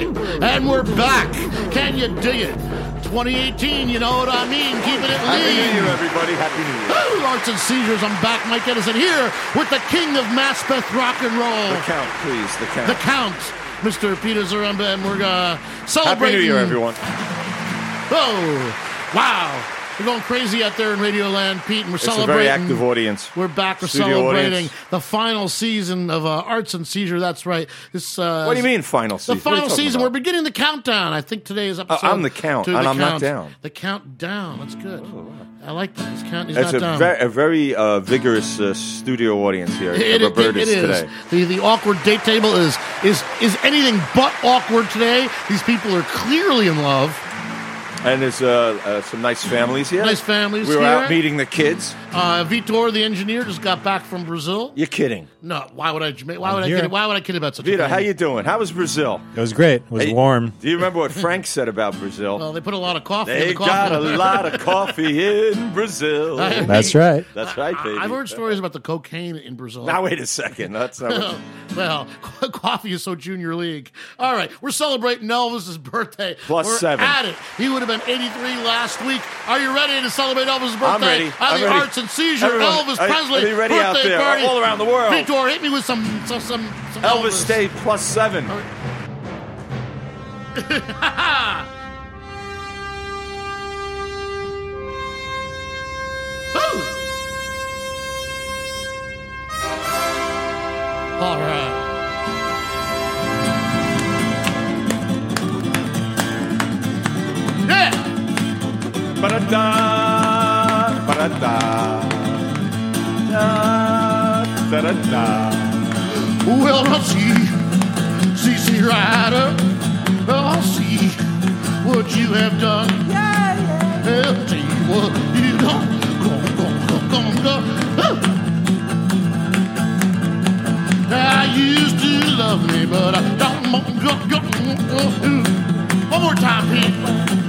right, and we're back. Can you dig it? 2018, you know what I mean? Keeping it lean. Happy New. Year, everybody. Happy New Year. Woo, Arts and Seizures, I'm back. Mike Edison here with the king of Maspeth rock and roll, The count, please. The count. the Count, Mr. Peter Zaremba, and we're uh, Happy celebrating. New Year, everyone. Oh, wow. We're going crazy out there in Radio Land, Pete, and we're It's a celebrating. very active audience. We're back. We're Studio celebrating audience. the final season of uh, Arts and Seizure. That's right. This. Uh, What do you mean, final season? The final season. about? We're beginning the countdown. I think today is episode. I'm the count, and the I'm not down. The countdown. That's good. I like that. This count. He's It's not a, a very uh, vigorous uh, studio audience here It- it- it is. today. The, the awkward date table is is is anything but awkward today. These people are clearly in love. And there's uh, uh, some nice families here. Nice families We were here. out meeting the kids. Uh, Vitor, the engineer, just got back from Brazil. You're kidding. No, why would I? Why would I? here. Kid, why would I kid about such a Vito, thing? how you doing? How was Brazil? It was great. It was Hey, warm. Do you remember what Frank said about Brazil? Well, they put a lot of coffee. in they the coffee. got a lot of coffee in Brazil. I- That's right. That's right, baby. I've heard stories about the cocaine in Brazil. Now wait a second. That's not. What, well, coffee is so junior league. All right, we're celebrating Elvis's birthday. Plus we're seven. At it. He would have been 83 last week. Are you ready to celebrate Elvis's birthday? I'm ready. I'm the ready. Arts and Seizure Everyone, Elvis Presley are ready out birthday there, party all around the world? Vitor, hit me with some some some, some Elvis stayed plus seven. All right. Ba-da-da, ba-da-da, da, da-da-da. Well, I'll see, see, see, rider. I'll see what you have done. Yeah, yeah. I'll tell you what you done. Go, go, go, go, go. Huh. I used to love me, but I don't want go, go, go. One more time, Pete.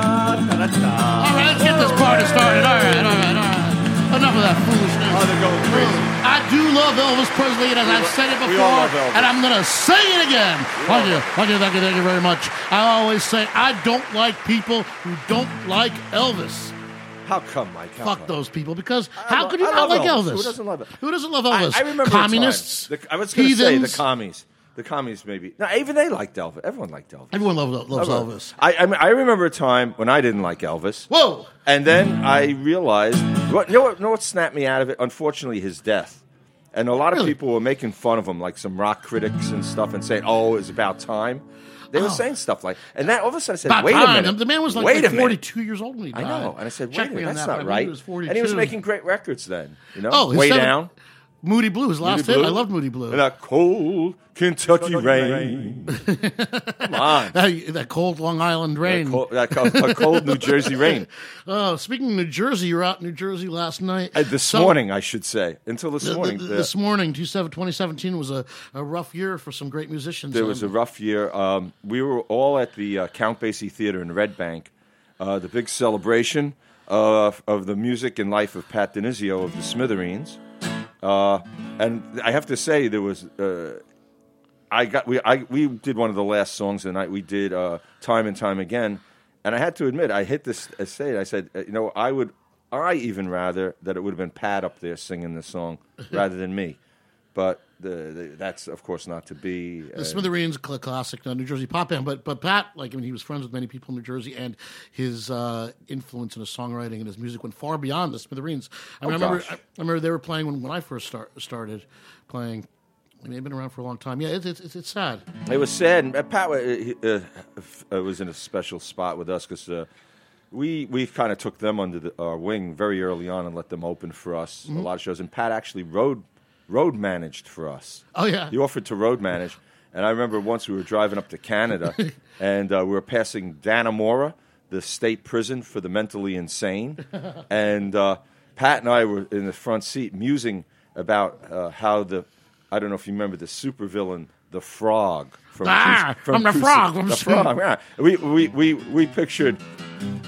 All right, let's get this party started. All right, all right, all right. Enough of that foolishness. Oh, they're going crazy. I do love Elvis Presley, and as I've said it before, all love Elvis. and I'm going to say it again. Thank you, thank you, thank you, thank you very much. I always say I don't like people who don't like Elvis. How come, Mike? How Fuck come? those people, because I how could you I not like Elvis. Elvis? Who doesn't love it? Who doesn't love Elvis? I remember communists. The, I was going to say the commies. The commies, maybe. No, even they liked Elvis. Everyone liked Elvis. Everyone loves, loves Elvis. I, I, mean, I remember a time when I didn't like Elvis. Whoa! And then I realized, what, you know what, you know what snapped me out of it? Unfortunately, his death. And a lot of Really? people were making fun of him, like some rock critics and stuff, and saying, "Oh, it's about time." They were Oh. saying stuff like, and that all of a sudden I said, About "Wait time. a minute, The man was like, wait like minute." 42 years old when he died. I know, and I said, Check "Wait a me minute, on that's that, not I believe right." He was 42. And he was making great records then, you know, Oh, his way seven- down. Moody Blue, his last Moody hit. Blue. I loved Moody Blue. And that cold Kentucky rain. Come on. That, that cold Long Island rain. That cold, that cold, that cold New Jersey rain. Oh, speaking of New Jersey, you were out in New Jersey last night. Uh, this So- morning, I should say. Until this th- morning. th- the- this morning, 27 2017 was a, a rough year for some great musicians. There was a Um, rough year. Um, we were all at the uh, Count Basie Theater in Red Bank, uh, the big celebration uh, of the music and life of Pat DiNizio of the Smithereens. Uh, and I have to say, there was uh, I got we I we did one of the last songs of the night. We did uh, time and time again, and I had to admit I hit this estate. I said, uh, you know, I would I even rather that it would have been Pat up there singing the song rather than me, but the, the, that's of course not to be. The uh, Smithereens cl- classic uh, New Jersey pop band, but but Pat, like I mean, he was friends with many people in New Jersey, and his uh, influence in his songwriting and his music went far beyond the Smithereens. I mean, Oh, I remember. I, I remember they were playing when, when I first start, started playing. I mean, they've been around for a long time. Yeah, it's it's, it's, it's sad. It was sad. And uh, Pat uh, was in a special spot with us because uh, we we kind of took them under the, our wing very early on and let them open for us Mm-hmm. a lot of shows. And Pat actually road road managed for us. Oh, yeah. he offered to road manage. And I remember once we were driving up to Canada, and uh, we were passing Dannemora, the state prison for the mentally insane, and uh, Pat and I were in the front seat musing about uh, how the I don't know if you remember the supervillain, the Frog from Ah, Cus- from the Cus- Frog, from the Frog. Yeah. We, we we we pictured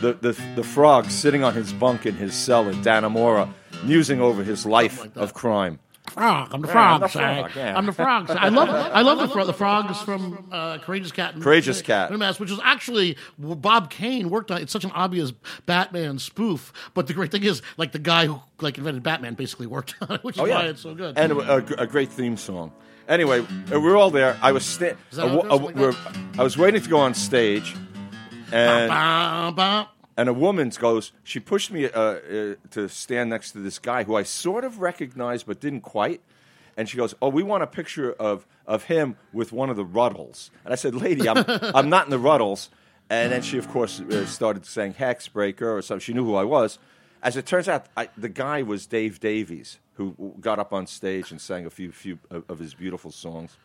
the, the the Frog sitting on his bunk in his cell in Dannemora, musing over his life of crime. Frog. I'm the Yeah, frog. the say. frog, yeah. I'm the frog. I love. I love the frog. The frogs from uh, Courageous Cat. and- Courageous Cat. and Mask, which was actually Bob Kane worked on. It's such an obvious Batman spoof, but the great thing is, like the guy who like invented Batman basically worked on it, which is Oh yeah, why it's so good. and a, a- great theme song. Anyway, uh, we were all there. I was sta- Is how a- Like I was waiting to go on stage, and Bah, bah. And a woman goes. She pushed me uh, uh, to stand next to this guy who I sort of recognized but didn't quite. And she goes, "Oh, we want a picture of of him with one of the Rutles." And I said, "Lady, I'm I'm not in the Rutles." And then she, of course, uh, started saying Hexbreaker or something. She knew who I was. As it turns out, I, the guy was Dave Davies, who got up on stage and sang a few few of, of his beautiful songs.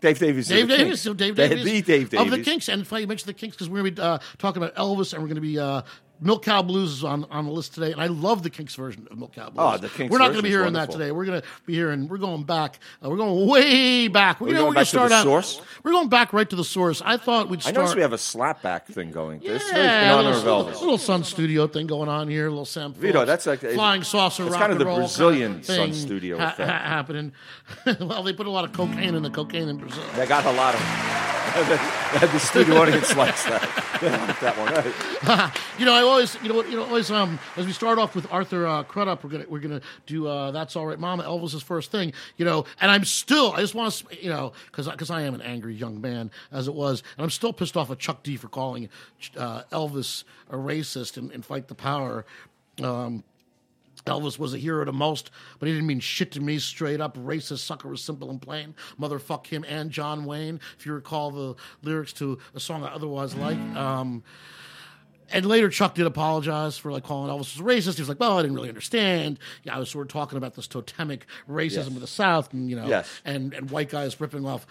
Dave Davies. Dave Davies, Kinks. so Dave The- Davies the Dave Davies of the Kinks, and funny you mentioned the Kinks because we're going to be uh, talking about Elvis, and we're going to be uh, Milk Cow Blues is on, on the list today, and I love the Kinks version of Milk Cow Blues. Oh, the Kinks We're not going to be hearing that today. We're going to be hearing. We're going back. Uh, we're going way back. We're, We're going we're back to the out. source? We're going back right to the source. I thought we'd I noticed we have a slapback thing going. This yeah, a honor little, little Sun Studio thing going on here. A little Sam Vito, Phillips, that's like- flying saucer. it's rock kind of the Brazilian kind of Sun Studio ha- ha- happening. well, they put a lot of cocaine in the cocaine in Brazil. They got a lot of. the studio audience likes that. That one. You know, I always, you know, you know, always. Um, as we start off with Arthur uh, Crudup, we're gonna we're gonna do uh, "That's All Right, Mama," Elvis's first thing. You know, and I'm still, I just want to, you know, because because I am an angry young man as it was, and I'm still pissed off at Chuck D for calling uh, Elvis a racist and, and fight the power. Um, Elvis was a hero to most, but he didn't mean shit to me. Straight up racist sucker was simple and plain. Motherfuck him and John Wayne. If you recall the lyrics to a song I otherwise like. Um, and later, Chuck did apologize for like calling Elvis a racist. He was like, "Well, I didn't really understand. Yeah, I was sort of talking about this totemic racism Yes. of the South, and you know, Yes. and and white guys ripping off."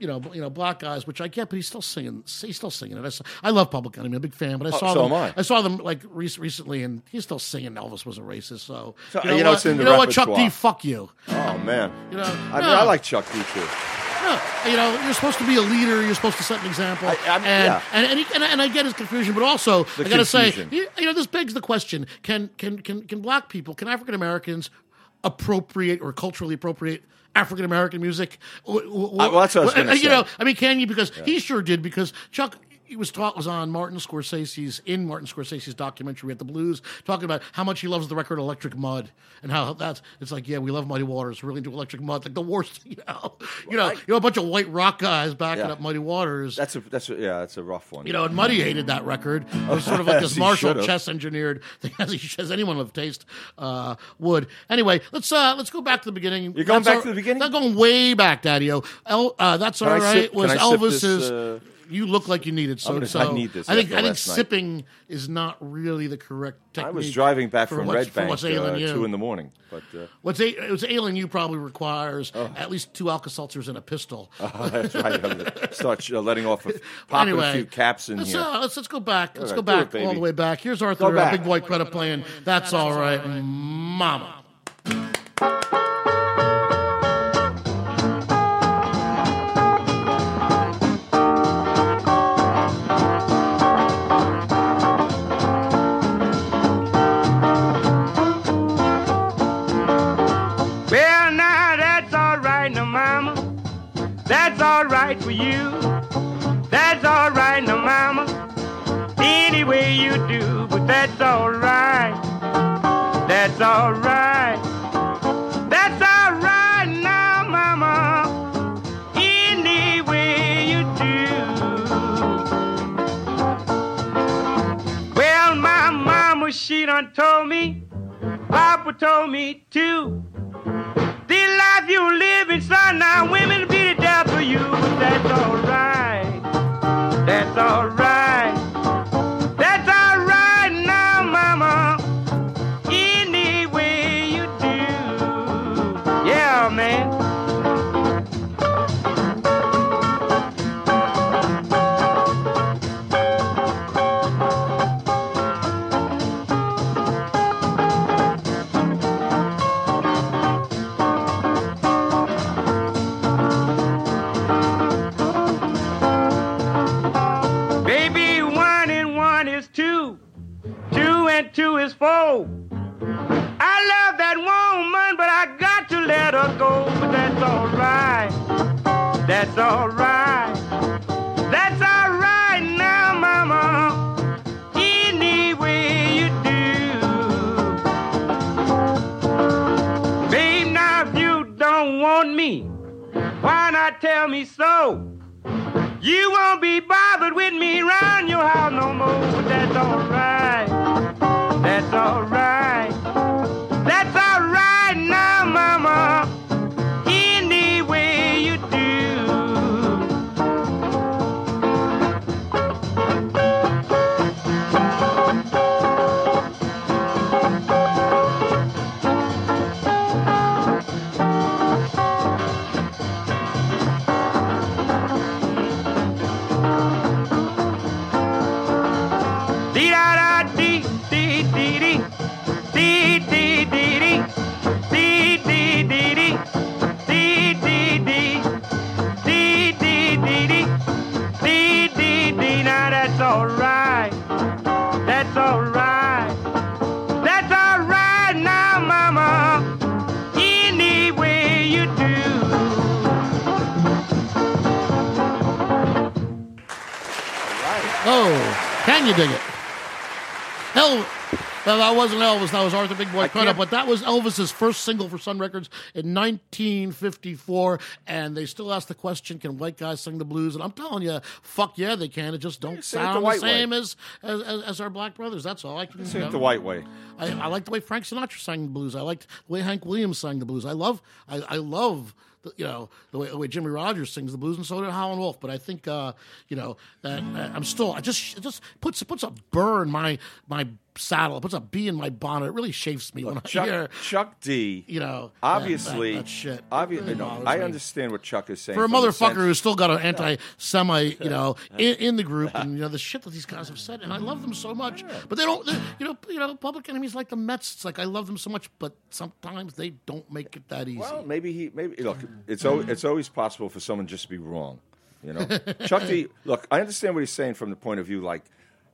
You know, you know, black guys, which I get, but he's still singing. He's still singing it. I love Public Enemy. I'm a big fan, but I oh, saw Oh, so them. am I. saw them like re- recently, and he's still singing. Elvis was a racist. So, So, you know, you know, what? it's in the you know what, Chuck D, fuck you. Oh man, You know, I, mean, no. I like Chuck D too. No, you know, you're supposed to be a leader. You're supposed to set an example. I- and, yeah. and, and, he- and, and I get his confusion, but also The I got to say, you, you know, this begs the question: Can can can can black people, can African Americans appropriate or culturally appropriate? African American music. Uh, well, that's what I was gonna say. You know, I mean, can you? Because he sure did. Because Chuck, he was taught was on Martin Scorsese's in Martin Scorsese's documentary at the Blues, talking about how much he loves the record Electric Mud and how that's it's like, yeah, we love Muddy Waters, we're really into Electric Mud, like the worst, you know, you know, you know, a bunch of white rock guys backing Yeah. up Muddy Waters. That's a that's a, yeah, that's a rough one. you know, and Muddy hated that record. It was sort of like this Marshall Chess engineered thing, as, he, as anyone with taste uh, would. Anyway, let's uh, let's go back to the beginning. You're going That's back all- to the beginning? Not going way back, Daddy-O. El, uh, that's all I right. sip- was I Elvis's. this, uh, you look like you need it. So, gonna- so I need this I think after I think last night. sipping is not really the correct technique. I was driving back for from what's- Red for Bank what's uh, ailing you. two in the morning, but uh, What's a, what's ailing you probably requires Oh. at least two Alka Seltzers and a pistol. that's right. I'm gonna start uh, letting off, a, popping anyway, a few caps in let's, here. Uh, let's let's go back. Let's Okay, go do it, back all baby. the way back. Here's Arthur, back. Uh, Big White Credit playing. That's all right, Mama. She done told me, Papa told me too. The life you living, son, now women be the death of you. That's alright. That's alright. Not tell me so? You won't be bothered with me round your house no more. But that's alright. That's alright. Oh, can you dig it? Hell, well, that wasn't Elvis. That was Arthur Big Boy Crudup. But that was Elvis's first single for Sun Records in 1954. And they still ask the question, can white guys sing the blues? And I'm telling you, fuck yeah, they can. It just don't it the sound the, same as, as, as our black brothers. That's all I can Sing it the white way. I, I like the way Frank Sinatra sang the blues. I liked the way Hank Williams sang the blues. I love, I, I love, the, you know, the way, the way Jimmie Rodgers sings the blues, and so did Howlin' Wolf. But I think, uh, you know, that I'm still, I just, it just puts puts a burr in my my saddle. It puts a bee in my bonnet. It really chafes me when I Chuck, hear, Chuck D. you know, obviously, that, that shit. obvi- It really no, I me. understand what Chuck is saying. For a motherfucker who's still got an anti-Semite, you know, in, in the group, and you know the shit that these guys have said, and I love them so much. But they don't, you know, you know, Public Enemy's like the Mets. It's like I love them so much, but sometimes they don't make it that easy. Well, maybe he. Maybe look. It's it's always possible for someone just to be wrong. You know, Chuck D. Look, I understand what he's saying from the point of view, like,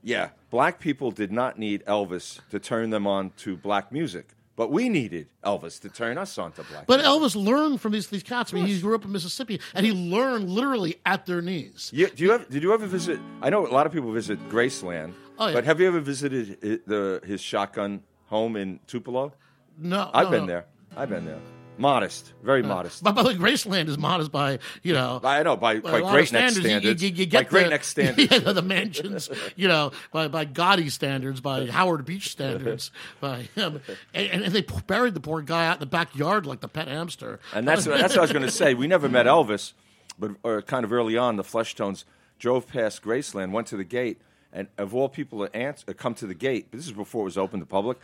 yeah, black people did not need Elvis to turn them on to black music, but we needed Elvis to turn us on to black. But. Elvis learned from these these cats. I mean, he grew up in Mississippi, and he learned literally at their knees. You, do you ever, did you ever visit? I know a lot of people visit Graceland, Oh, yeah. but have you ever visited the his shotgun home in Tupelo? No, I've no, been no. there. I've been there. Modest, very modest. But by the way, Graceland is modest by you know. I know by, by by Great Neck standards, you- standards. You, you, you by get great the, neck standards. yeah, the mansions, you know, by by Gotti standards, by Howard Beach standards, by um, and, and they buried the poor guy out in the backyard like the pet hamster. And that's that's what I was going to say. We never met Elvis, but uh, kind of early on, the Fleshtones drove past Graceland, went to the gate, and of all people to answer, uh, come to the gate. But this is before it was open to public.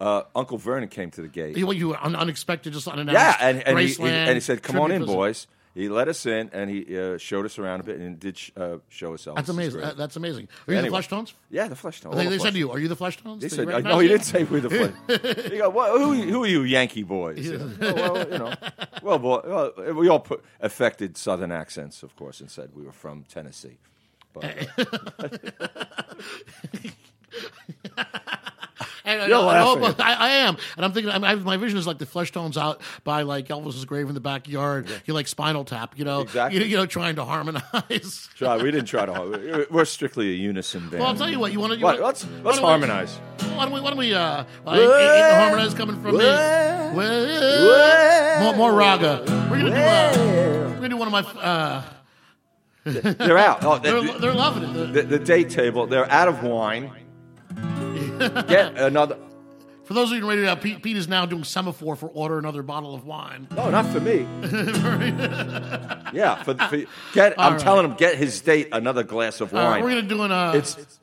Uh, Uncle Vernon came to the gate. you, you were un- unexpected, just unannounced. yeah, and, and, he, he- and he said, "Come on in, visit." boys." He let us in, and he uh, showed us around a bit, and did sh- uh, show us. That's amazing. That- that's amazing. Are you Anyway. the Fleshtones? yeah, the Fleshtones. They, all they the said to you, "Are you the Fleshtones?" They said, no, he didn't say we're the Flesh. he go, well, who, who are you, Yankee boys? You know, oh, well, you know, well, boy, well, we all put affected Southern accents, of course, and said we were from Tennessee. But, uh, And, You're I, laughing. I, I am, and I'm thinking. I my vision is like the Fleshtones out by like Elvis's grave in the backyard. You like Spinal Tap, you know, Exactly. you, you know, trying to harmonize. try, we didn't try to. Harmonize. We're strictly a unison band. well, I'll tell you what. You want to. Let's let's harmonize. why don't we? Why don't we? Uh, like, the harmonize coming from me. Well, more, more raga. We're gonna do. Uh, we're gonna do one of my. Uh, They're out. Oh, they're, the, they're loving it. The- the, the date table. They're out of wine. Get another. for those of you ready, uh, Pete, Pete is now doing semaphore for order another bottle of wine. No, not for me. yeah, for, for get. I'm right. telling him get his date another glass of All wine. we're gonna do an uh, it's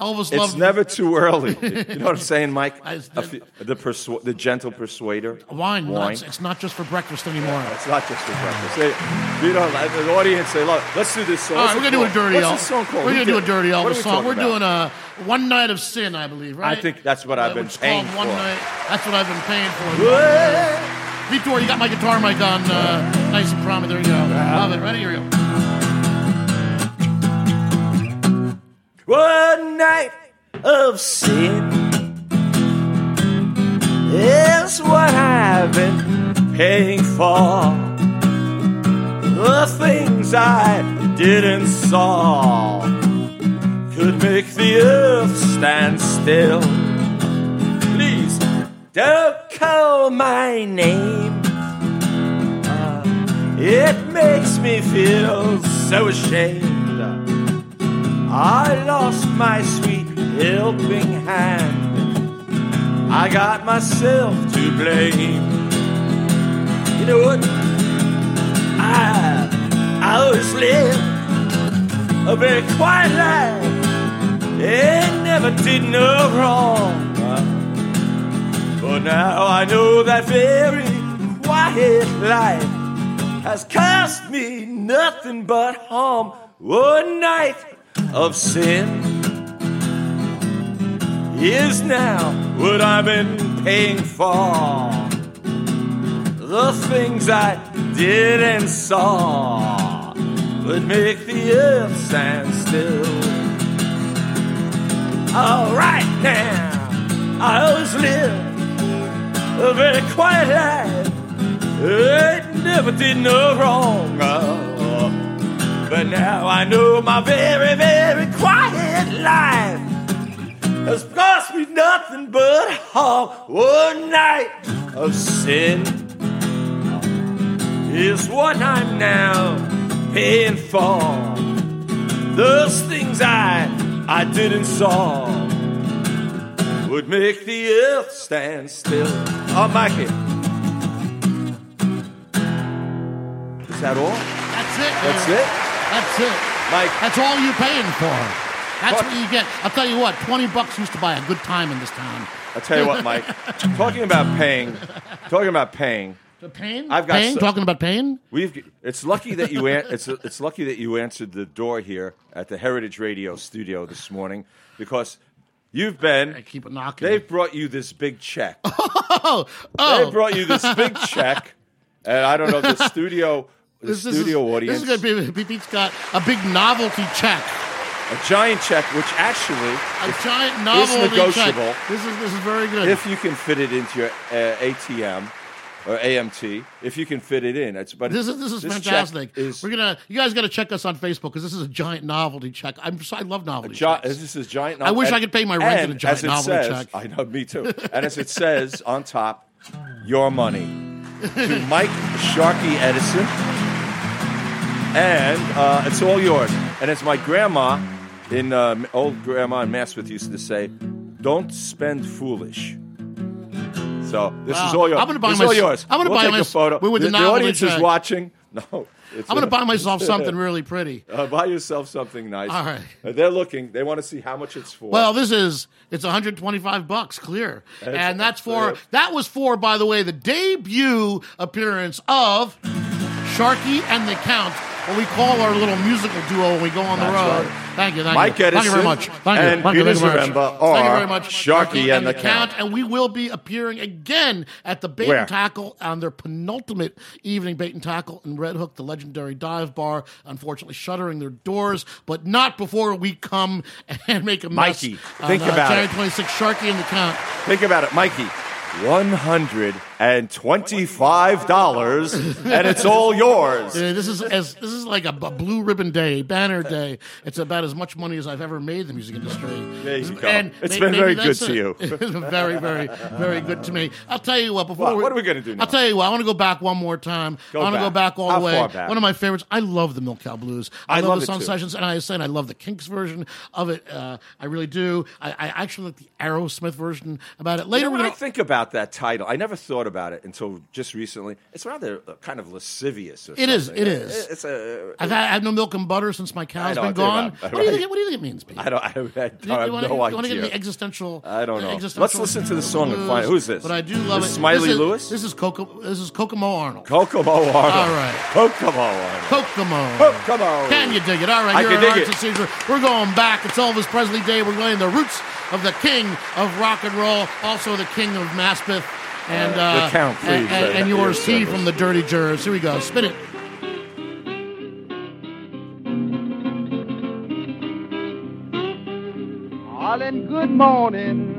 Elvis it's never too early. You know what I'm saying, Mike? Fe- the persu- the gentle persuader. wine. Wine. It's, it's not just for breakfast anymore. It's not just for breakfast. They, you know, like, the audience, they love. Let's do this song. All right, we're What's gonna do a dirty Elvis. song called? We're Who gonna do a dirty Elvis we song. We're about? doing a one night of sin, I believe. Right? I think that's what I've been It's paying called one night. That's what I've been paying for. Vitor, you got my guitar mic on, uh, nice and prominent. There you go. Love it. Ready? Here we go. One night of sin is what I've been paying for. The things I didn't saw could make the earth stand still. Please don't call my name. Uh, it makes me feel so ashamed. I lost my sweet helping hand. I got myself to blame. You know what? I, I always lived a very quiet life and never did no wrong. But now I know that very quiet life has cost me nothing but harm. One night of sin is now what I've been paying for. The things I did and saw would make the earth stand still. All right now, I always lived a very quiet life. It never did no wrong. Oh. But now I know my very, very quiet life has cost me nothing but harm. One night of sin is what I'm now paying for. Those things I I didn't saw would make the earth stand still. Oh, Mikey. Is that all? That's it. That's it? That's it. Mike, That's all you're paying for. That's What? what you get. I'll tell you what. Twenty bucks used to buy a good time in this town. I'll tell you what, Mike. talking about paying, talking about paying, The pain. I've got pain. so- Talking about pain. We've. It's lucky that you. An, it's it's lucky that you answered the door here at the Heritage Radio studio this morning because you've been. I keep knocking. They've brought you this big check. Oh, oh, They oh. brought you this big check, and I don't know the studio. The This, this studio is, audience, This is going to be. Pete's got a big novelty check. a giant check, which actually, A giant novelty is negotiable. check. This is this is very good. if you can fit it into your uh, ATM or AMT, if you can fit it in, it's. But This is this is check fantastic. Is We're gonna you guys got to check us on Facebook because this is a giant novelty check. I'm I love novelty Gi- checks. this is giant. I wish and- I could pay my rent in a giant novelty says- check. I know, me too. and as it says on top, your money to Mike Sharkey Edison, and uh, it's all yours. And as my grandma, in uh, old grandma in Maspeth used to say, "Don't spend foolish." So this Wow. is all yours. I'm gonna buy This is all yours. I'm gonna we'll buy take my- a photo. with the the, the audience is watching. No, it's I'm gonna buy myself something really pretty. uh, buy yourself something nice. All right. Uh, They're looking. They want to see how much it's for. Well, this is it's 125 bucks clear, and that's for that was for by the way the debut appearance of Sharky and the Count, what we call our little musical duo when we go on the road. right. Thank you, thank Mike you, thank you very much. Thank you, and you, Peter very much. Thank you very much, Sharky and the Count. and we will be appearing again at the Bait Where? and Tackle on their penultimate evening Bait and Tackle in Red Hook, the legendary dive bar. Unfortunately, shuttering their doors, but not before we come and make a mess. Mikey, on, think uh, about January it. 26, Sharky and the Count. Think about it, Mikey. 100 and twenty-five dollars, and it's all yours. Uh, this is as this is like a blue ribbon day, banner day. It's about as much money as I've ever made in the music industry. There you go. And It's may- been very good to you. It's been very, very, very good to me. I'll tell you what. Before What- we, what are we gonna do now? I'll tell you what. I want to go back one more time. Go I want to go back. all How the way. far back? One of my favorites. I love the Milk Cow Blues. I, I love, love the song Sessions, and I saying I love the Kinks version of it. Uh, I really do. I, I actually like the Aerosmith version about it. You Later, know, we're when I think about that title, I never thought about it until just recently. It's rather kind of lascivious. Or It is, something. it is. It's a. I've had, I have no milk and butter since my cow's know, been I tell you gone. about- What do you think? What do you think it means, Pete? I don't. I, I, don't- I You- you have wanna- no you wanna get the existential? I don't know. existential Let's listen to the song and find- who's this? But I do love This it. Smiley this is, Lewis? This is Coco. This is Kokomo Arnold. Kokomo Arnold. All right. Kokomo Arnold. Kokomo. Kokomo. Can you dig it? All right, I can dig it. seizure. We're going back. It's Elvis Presley Day. We're going the roots of the king of rock and roll, also the king of Maspeth, and Uh, the Count, please, and, and, and yours, T Elvis. from the Dirty Jurors. Here we go. Spin it. Darling, good morning.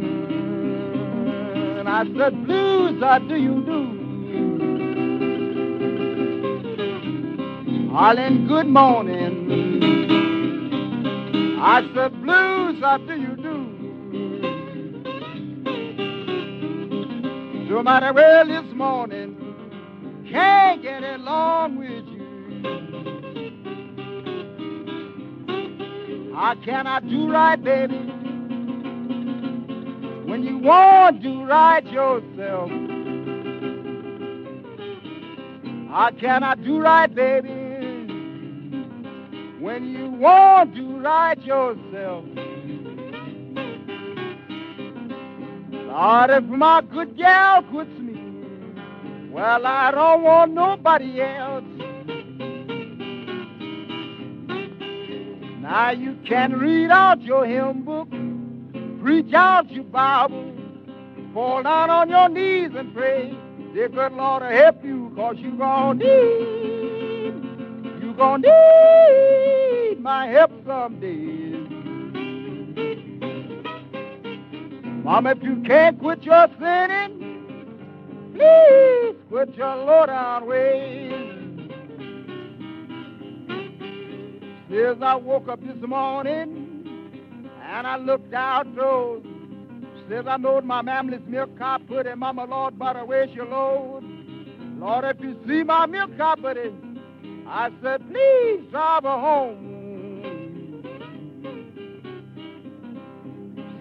I said, blues, how do you do? Darling, good morning. I said, blues, how do you No matter where this morning, can't get along with you. I do right, baby? When you want to do right yourself. I do right, baby? When you want to do right yourself. Lord, if my good gal quits me, well, I don't want nobody else. Now you can read out your hymn book, preach out your Bible, fall down on your knees and pray. Dear good Lord to help you, cause you gonna need, you gonna need my help someday. Mama, if you can't quit your sinning, please quit your low down ways. Says I woke up this morning and I looked out outdoors. Says I knowed my mammy's milk cop put in Mama Lord, butter where's your load? Lord, if you see my milk cop put it, I said, please drive her home.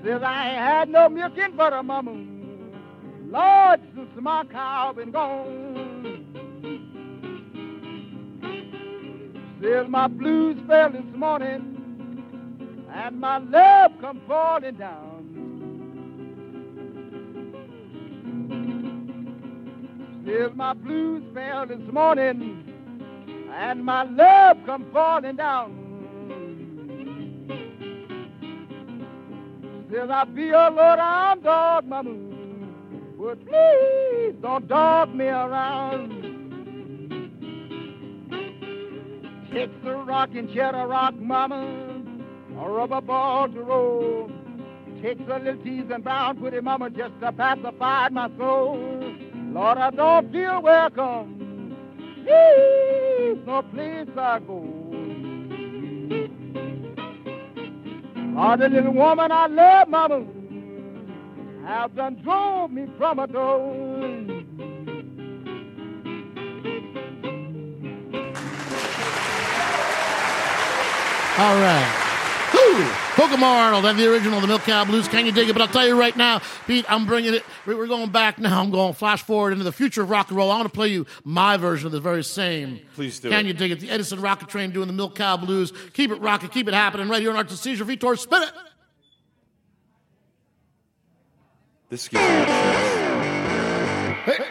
Says I ain't had no milk in butter, Mama. Lord, since my cow been gone. Says my blues fell this morning, and my love come falling down. Says my blues fell this morning, and my love come falling down. Says I be a low down dog, mama, but please don't dog me around. Takes a rocking chair to rock, mama, a rubber ball to roll. Takes a little teasing brown pretty mama just to pacify my soul. Lord, I don't feel welcome. Please, no place I go. Lord, the little woman I love, mama, have done drove me from a door. All right. Kokomo Arnold and the original, the Milk Cow Blues. Can you dig it? But I'll tell you right now, Pete, I'm bringing it. we- We're going back now. I'm going flash forward into the future of rock and roll. I want to play you my version of the very same. Please do Can it. you dig it? The Edison Rocket Train doing the Milk Cow Blues. Keep it rocking, keep it happening right here on Arts and Seizure. Vitor, spin it. This gives me a chance. Well,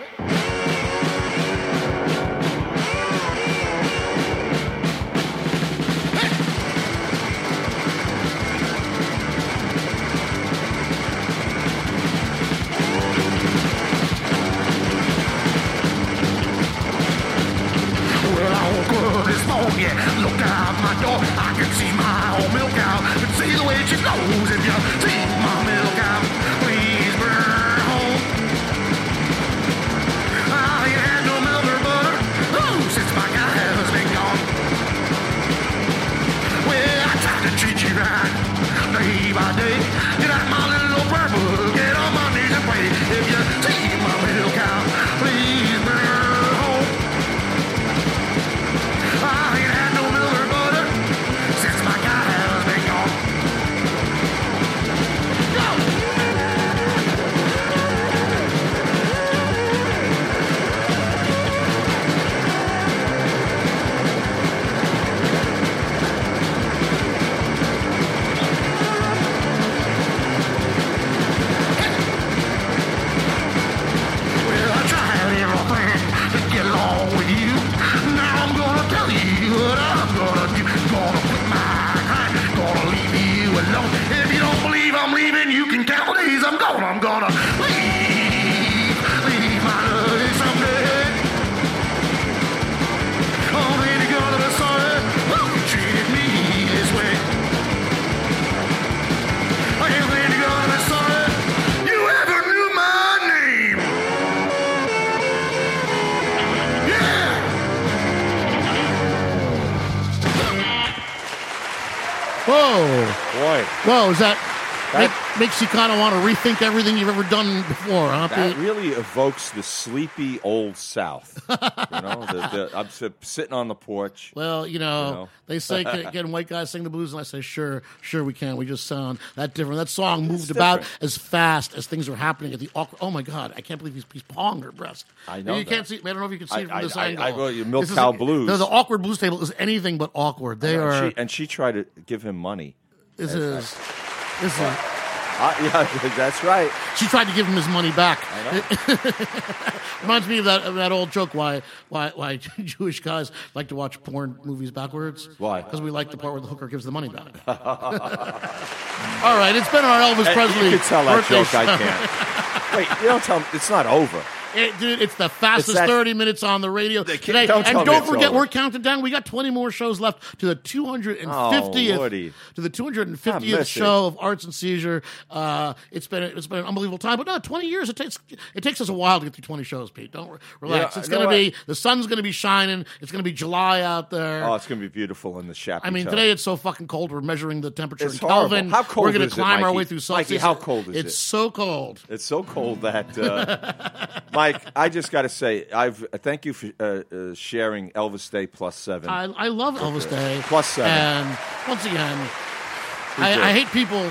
morning, out Whoa, is that, That- make, makes you kind of want to rethink everything you've ever done before, huh, that really evokes the sleepy old South. you know, the, the, I'm si- sitting on the porch. Well, you know, You know. they say can, can white guys sing the blues, and I say sure, sure we can. We just sound that different. That song moved about different. as fast as things are happening at the awkward. Oh my god, I can't believe he's, he's pawing her breast. I know You can't see. I don't know if you can see I- it from this I- angle. I wrote you Milk This is Cow a- Blues. No, the awkward blues table is anything but awkward. They and, are. she, and she tried to give him money. This is. This is. Uh, yeah, that's right. She tried to give him his money back. Reminds me of that of that old joke why why why Jewish guys like to watch porn movies backwards. Why? Because we like the part where the hooker gives the money back. All right, it's been our Elvis Presley. you can tell that joke. I can't. Wait, you don't tell me it's not over. It- dude, it's the fastest It's that- 30 minutes on the radio They can't- today. don't and don't forget, over. we're counting down. We got 20 more shows left to the 250th Oh, to the 250th miss it. show of Arts and Seizure. Uh, it's been it's been an unbelievable time, but no, 20 years. It takes it takes us a while to get through 20 shows, Pete. Don't re- relax. Yeah, it's going to be what? the sun's going to be shining. It's going to be July out there. Oh, it's going to be beautiful in the Chappie. I mean, Tub. today it's so fucking cold. We're measuring the temperature It's in Kelvin. How cold We're gonna is it, climb our way through Celsius. Mikey, how cold is it's it? so cold. It's so cold that, uh, Mike. I just got to say, I've uh, thank you for uh, uh, sharing Elvis Day plus seven. I, I love Elvis Day. Plus seven. And once again, do. I, I hate people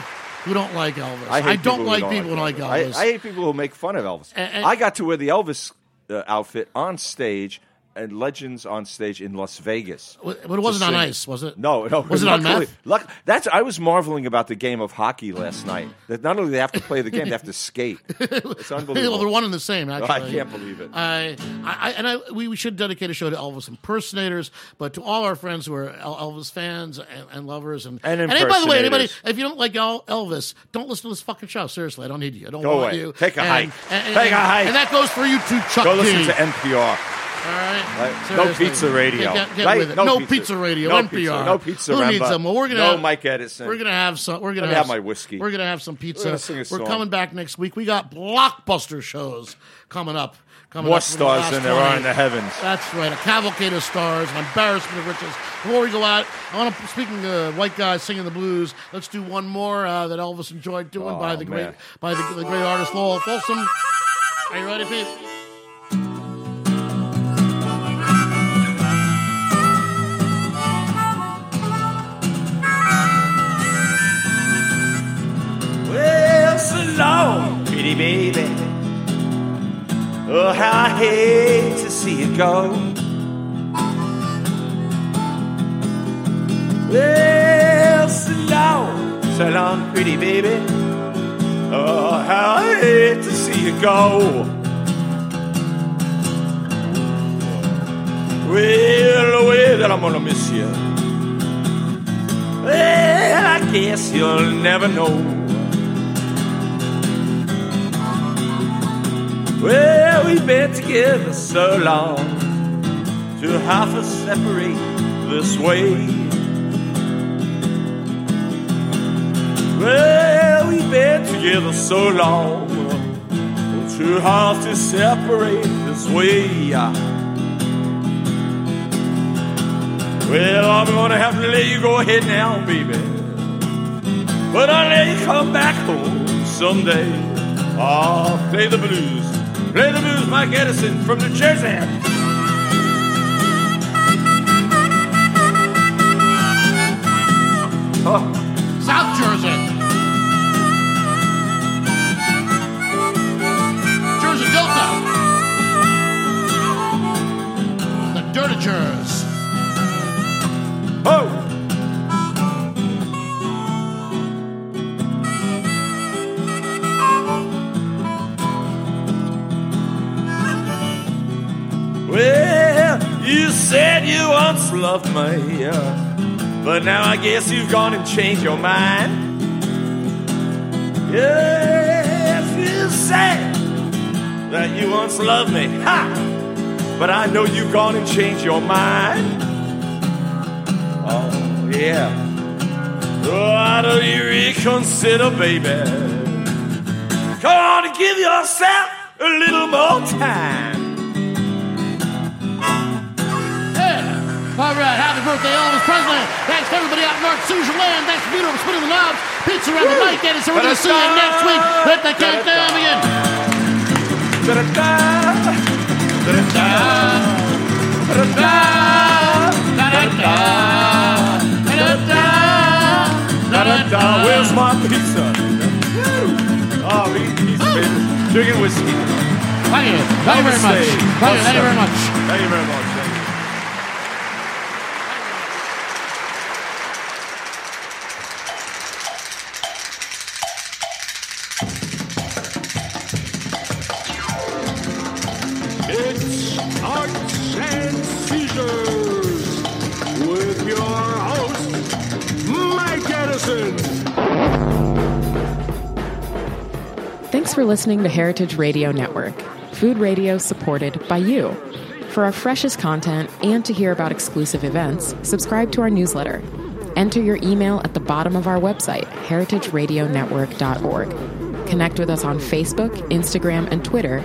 who don't like Elvis. I, hate don't people who like people who don't like Elvis. Elvis. I, I hate people who make fun of Elvis. And- and- I got to wear the Elvis uh, outfit on stage and Legends on stage in Las Vegas. but it wasn't on ice, was it? No, no. Was it on luckily- meth? Luck, that's I was marveling about the game of hockey last night. That not only they have to play the game, they have to skate. It's unbelievable. well, they're one and the same. Actually, I can't believe it. I, I, and I, we, we should dedicate a show to Elvis impersonators, but to all our friends who are Elvis fans and, and lovers, and And hey, by the way, anybody, if you don't like Elvis, don't listen to this fucking show. Seriously, I don't need you. I don't Go want away. you. Take a And- hike. and- and- Take a hike. And that goes for you too, Chuck Go D. listen to NPR. All right. No pizza radio. Get, get Right? No No, pizza. pizza. radio. No NPR. pizza. No pizza Who Remba. needs them? Well, we're gonna No have, Mike Edison. We're gonna have some. We're gonna have, have my whiskey. We're gonna have some pizza. We're sing a We're coming back next week. We got blockbuster shows coming up. Coming More up in the stars than there are in the heavens. That's right. A cavalcade of stars, an embarrassment of riches. Before we go out, I want to. Speaking of white guys singing the blues, let's do one more uh, that Elvis enjoyed doing Oh, by the man. great by the, the great artist Lowell Fulson. Are you ready, Pete? Pretty baby. Oh, how I hate to see you go. Well, so long, so long, pretty baby. Oh, how I hate to see you go. Well, the way that I'm gonna miss you. Well, I guess you'll never know. Well, we've been together so long to have to separate this way. Well, we've been together so long to have to separate this way. Well, I'm gonna have to let you go ahead now, baby. But I'll let you come back home someday. I'll play the blues. Play the blues, Mike Edison from New Jersey. South Jersey. Jersey Delta. The Dirtigers. Oh! Said you once loved me, but now I guess you've gone and changed your mind. Yes, you say that you once loved me. Ha! But I know you've gone and changed your mind. Oh, yeah. Oh, Why don't you reconsider, baby? Come on and give yourself a little more time. All right, happy birthday, Elvis Presley. Thanks to everybody out north, Susan Land. Thanks to Vito for spinning the knobs. Pizza around the night, Dennis. So we're going to see you next week. Let the countdown begin. Da-da-da. Da-da-da. Da-da-da. Da-da-da. Where's my pizza? Oh, he, he's been drinking whiskey. Thank you. Thank you very much. Thank you very much. Thank you very much. And Seizures with your host, Mike Edison. Thanks for listening to Heritage Radio Network, food radio supported by you. For our freshest content and to hear about exclusive events, subscribe to our newsletter. Enter your email at the bottom of our website, heritageradionetwork.org. Connect with us on Facebook, Instagram, and Twitter